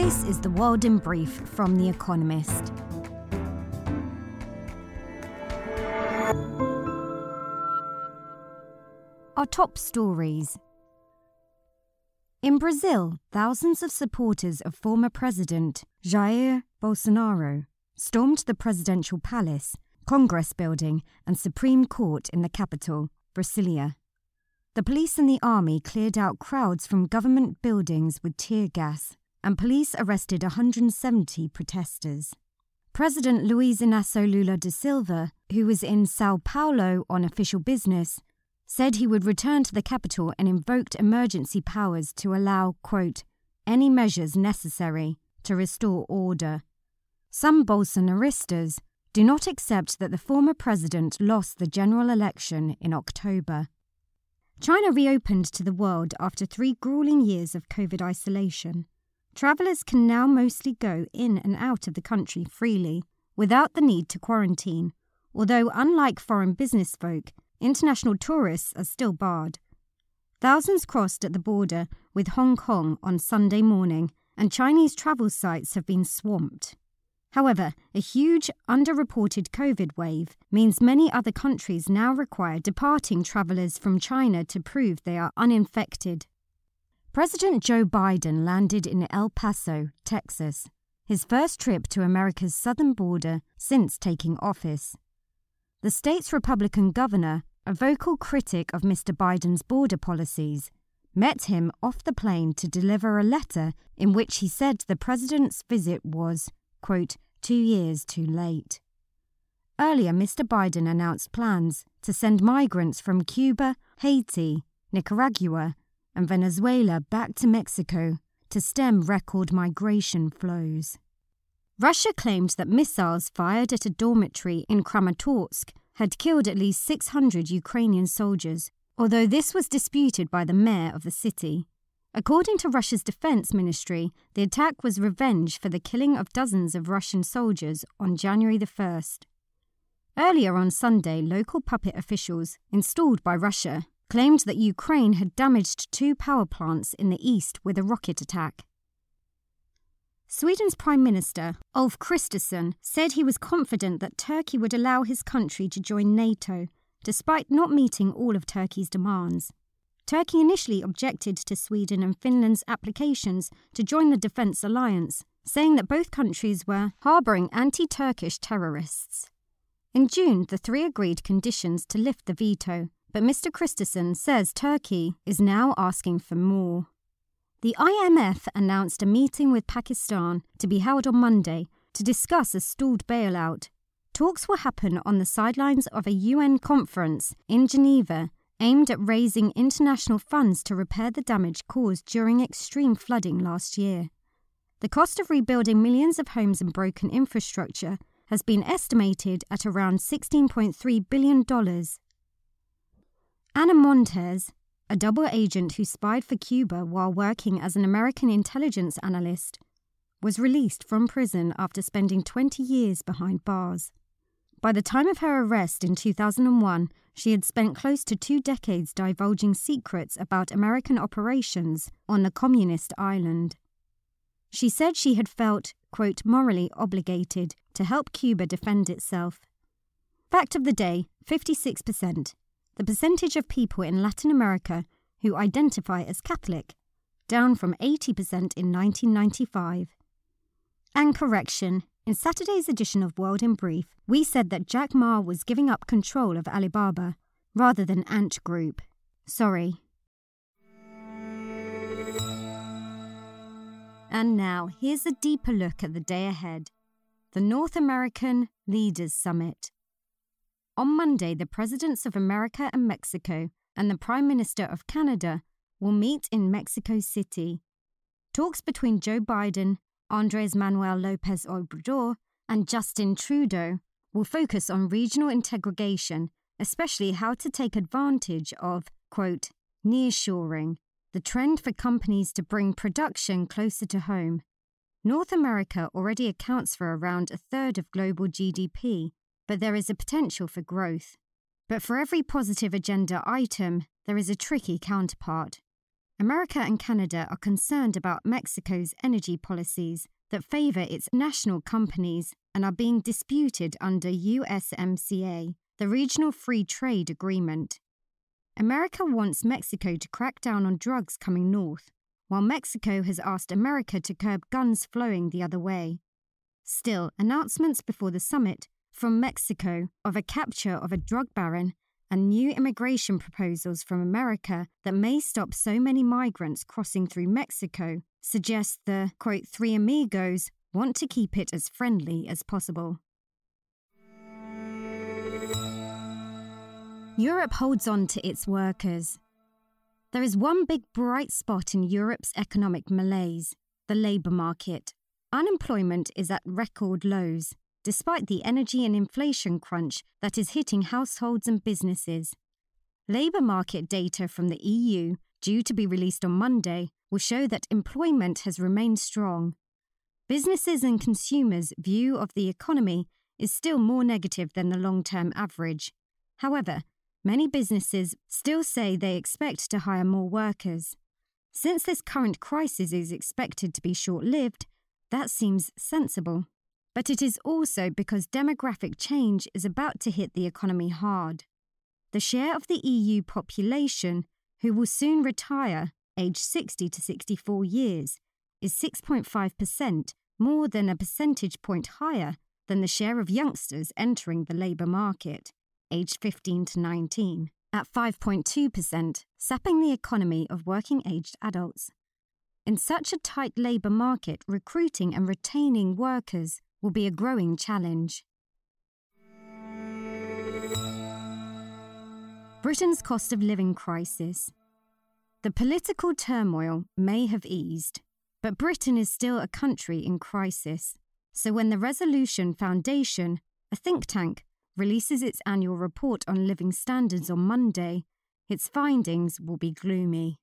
This is the world in brief from The Economist. Our top stories. In Brazil, thousands of supporters of former President Jair Bolsonaro stormed the presidential palace, Congress building, and Supreme Court in the capital, Brasilia. The police and the army cleared out crowds from government buildings with tear gas, and police arrested 170 protesters. President Luiz Inácio Lula da Silva, who was in Sao Paulo on official business, said he would return to the capital and invoked emergency powers to allow, quote, any measures necessary to restore order. Some Bolsonaristas do not accept that the former president lost the general election in October. China reopened to the world after three grueling years of COVID isolation. Travellers can now mostly go in and out of the country freely, without the need to quarantine, although, unlike foreign business folk, international tourists are still barred. Thousands crossed at the border with Hong Kong on Sunday morning, and Chinese travel sites have been swamped. However, a huge underreported COVID wave means many other countries now require departing travellers from China to prove they are uninfected. President Joe Biden landed in El Paso, Texas, his first trip to America's southern border since taking office. The state's Republican governor, a vocal critic of Mr. Biden's border policies, met him off the plane to deliver a letter in which he said the president's visit was, quote, two years too late. Earlier, Mr. Biden announced plans to send migrants from Cuba, Haiti, Nicaragua, and Venezuela back to Mexico to stem record migration flows. Russia claimed that missiles fired at a dormitory in Kramatorsk had killed at least 600 Ukrainian soldiers, although this was disputed by the mayor of the city. According to Russia's defense ministry, the attack was revenge for the killing of dozens of Russian soldiers on January the 1st. Earlier on Sunday, local puppet officials, installed by Russia, claimed that Ukraine had damaged two power plants in the east with a rocket attack. Sweden's Prime Minister, Ulf Kristersson, said he was confident that Turkey would allow his country to join NATO, despite not meeting all of Turkey's demands. Turkey initially objected to Sweden and Finland's applications to join the defence alliance, saying that both countries were harbouring anti Turkish terrorists. In June, the three agreed conditions to lift the veto, but Mr. Kristersson says Turkey is now asking for more. The IMF announced a meeting with Pakistan to be held on Monday to discuss a stalled bailout. Talks will happen on the sidelines of a UN conference in Geneva aimed at raising international funds to repair the damage caused during extreme flooding last year. The cost of rebuilding millions of homes and broken infrastructure has been estimated at around $16.3 billion. Ana Montes, a double agent who spied for Cuba while working as an American intelligence analyst, was released from prison after spending 20 years behind bars. By the time of her arrest in 2001, she had spent close to two decades divulging secrets about American operations on the communist island. She said she had felt, quote, morally obligated to help Cuba defend itself. Fact of the day 56%. The percentage of people in Latin America who identify as Catholic, down from 80% in 1995. And correction, in Saturday's edition of World in Brief, we said that Jack Ma was giving up control of Alibaba rather than Ant Group. Sorry. And now, here's a deeper look at the day ahead the North American Leaders Summit. On Monday, the presidents of America and Mexico and the Prime Minister of Canada will meet in Mexico City. Talks between Joe Biden, Andres Manuel Lopez Obrador, and Justin Trudeau will focus on regional integration, especially how to take advantage of, quote, nearshoring, the trend for companies to bring production closer to home. North America already accounts for around a third of global GDP, but there is a potential for growth. But for every positive agenda item, there is a tricky counterpart. America and Canada are concerned about Mexico's energy policies that favor its national companies and are being disputed under USMCA, the Regional Free Trade Agreement. America wants Mexico to crack down on drugs coming north, while Mexico has asked America to curb guns flowing the other way. Still, announcements before the summit from Mexico of a capture of a drug baron and new immigration proposals from America that may stop so many migrants crossing through Mexico suggest the, quote, three amigos want to keep it as friendly as possible. Europe holds on to its workers. There is one big bright spot in Europe's economic malaise the labour market. Unemployment is at record lows, despite the energy and inflation crunch that is hitting households and businesses. Labour market data from the EU, due to be released on Monday, will show that employment has remained strong. Businesses and consumers' view of the economy is still more negative than the long term average. However, many businesses still say they expect to hire more workers. Since this current crisis is expected to be short lived, that seems sensible. But it is also because demographic change is about to hit the economy hard. The share of the EU population who will soon retire aged 60 to 64 years, is 6.5%, more than a percentage point higher than the share of youngsters entering the labour market, aged 15 to 19, at 5.2%, sapping the economy of working aged adults. In such a tight labour market, recruiting and retaining workers will be a growing challenge. Britain's cost of living crisis the political turmoil may have eased, but Britain is still a country in crisis. So when the Resolution Foundation, a think tank, releases its annual report on living standards on Monday, its findings will be gloomy.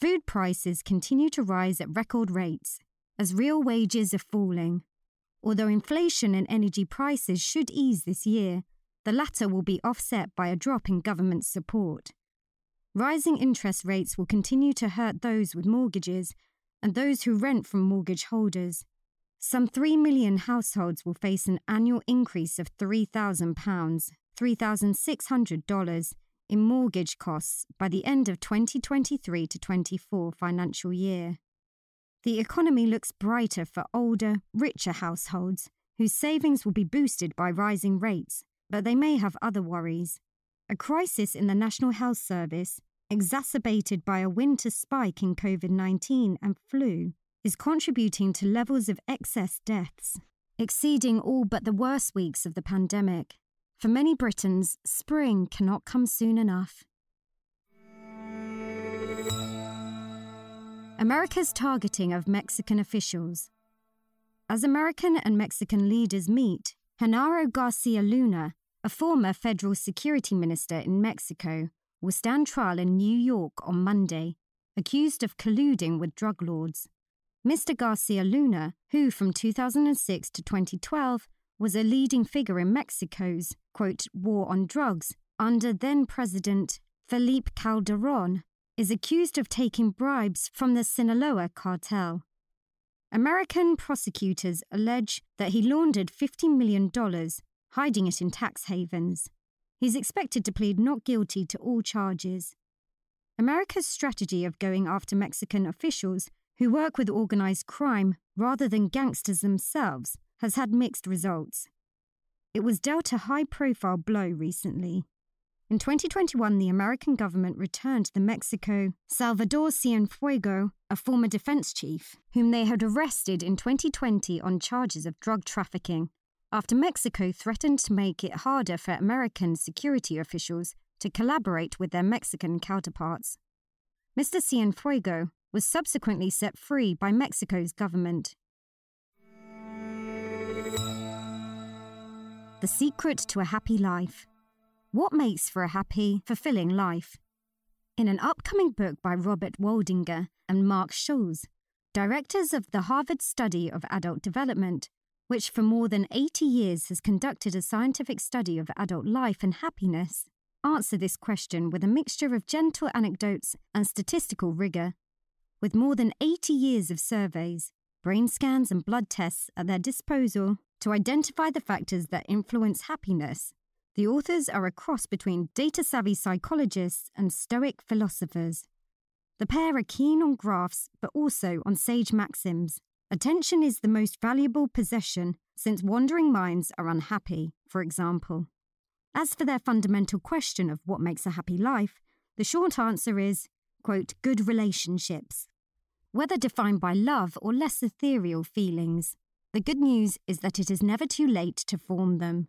Food prices continue to rise at record rates as real wages are falling. Although inflation and energy prices should ease this year, the latter will be offset by a drop in government support. Rising interest rates will continue to hurt those with mortgages and those who rent from mortgage holders. Some 3 million households will face an annual increase of £3,000, $3,600 in mortgage costs by the end of 2023 to 24 financial year. The economy looks brighter for older, richer households whose savings will be boosted by rising rates, but they may have other worries. A crisis in the National Health Service, exacerbated by a winter spike in COVID 19 and flu, is contributing to levels of excess deaths, exceeding all but the worst weeks of the pandemic. For many Britons, spring cannot come soon enough. America's targeting of Mexican officials. As American and Mexican leaders meet, Genaro Garcia Luna, a former federal security minister in Mexico, will stand trial in New York on Monday, accused of colluding with drug lords. Mr. Garcia Luna, who from 2006 to 2012 was a leading figure in Mexico's, quote, war on drugs under then President Felipe Calderon, is accused of taking bribes from the Sinaloa cartel. American prosecutors allege that he laundered $50 million hiding it in tax havens. He's expected to plead not guilty to all charges. America's strategy of going after Mexican officials who work with organized crime rather than gangsters themselves has had mixed results. It was dealt a high profile blow recently. In 2021, the American government returned the Mexico Salvador Cienfuegos, a former defense chief, whom they had arrested in 2020 on charges of drug trafficking after Mexico threatened to make it harder for American security officials to collaborate with their Mexican counterparts. Mr. Cienfuegos was subsequently set free by Mexico's government. The Secret to a Happy Life What Makes for a Happy, Fulfilling Life? In an upcoming book by Robert Waldinger and Marc Schulz, directors of the Harvard Study of Adult Development, which for more than 80 years has conducted a scientific study of adult life and happiness, answer this question with a mixture of gentle anecdotes and statistical rigour. With more than 80 years of surveys, brain scans, and blood tests at their disposal to identify the factors that influence happiness, the authors are a cross between data savvy psychologists and stoic philosophers. The pair are keen on graphs, but also on sage maxims. Attention is the most valuable possession since wandering minds are unhappy, for example. As for their fundamental question of what makes a happy life, the short answer is, quote, good relationships. Whether defined by love or less ethereal feelings, the good news is that it is never too late to form them.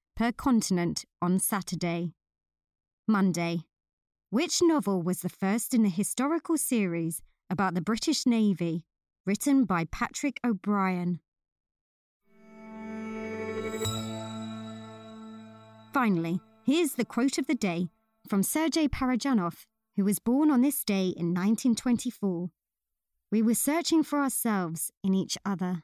per continent on Saturday. Monday. Which novel was the first in the historical series about the British Navy, written by Patrick O'Brian? Finally, here's the quote of the day from Sergei Parajanov, who was born on this day in 1924. We were searching for ourselves in each other.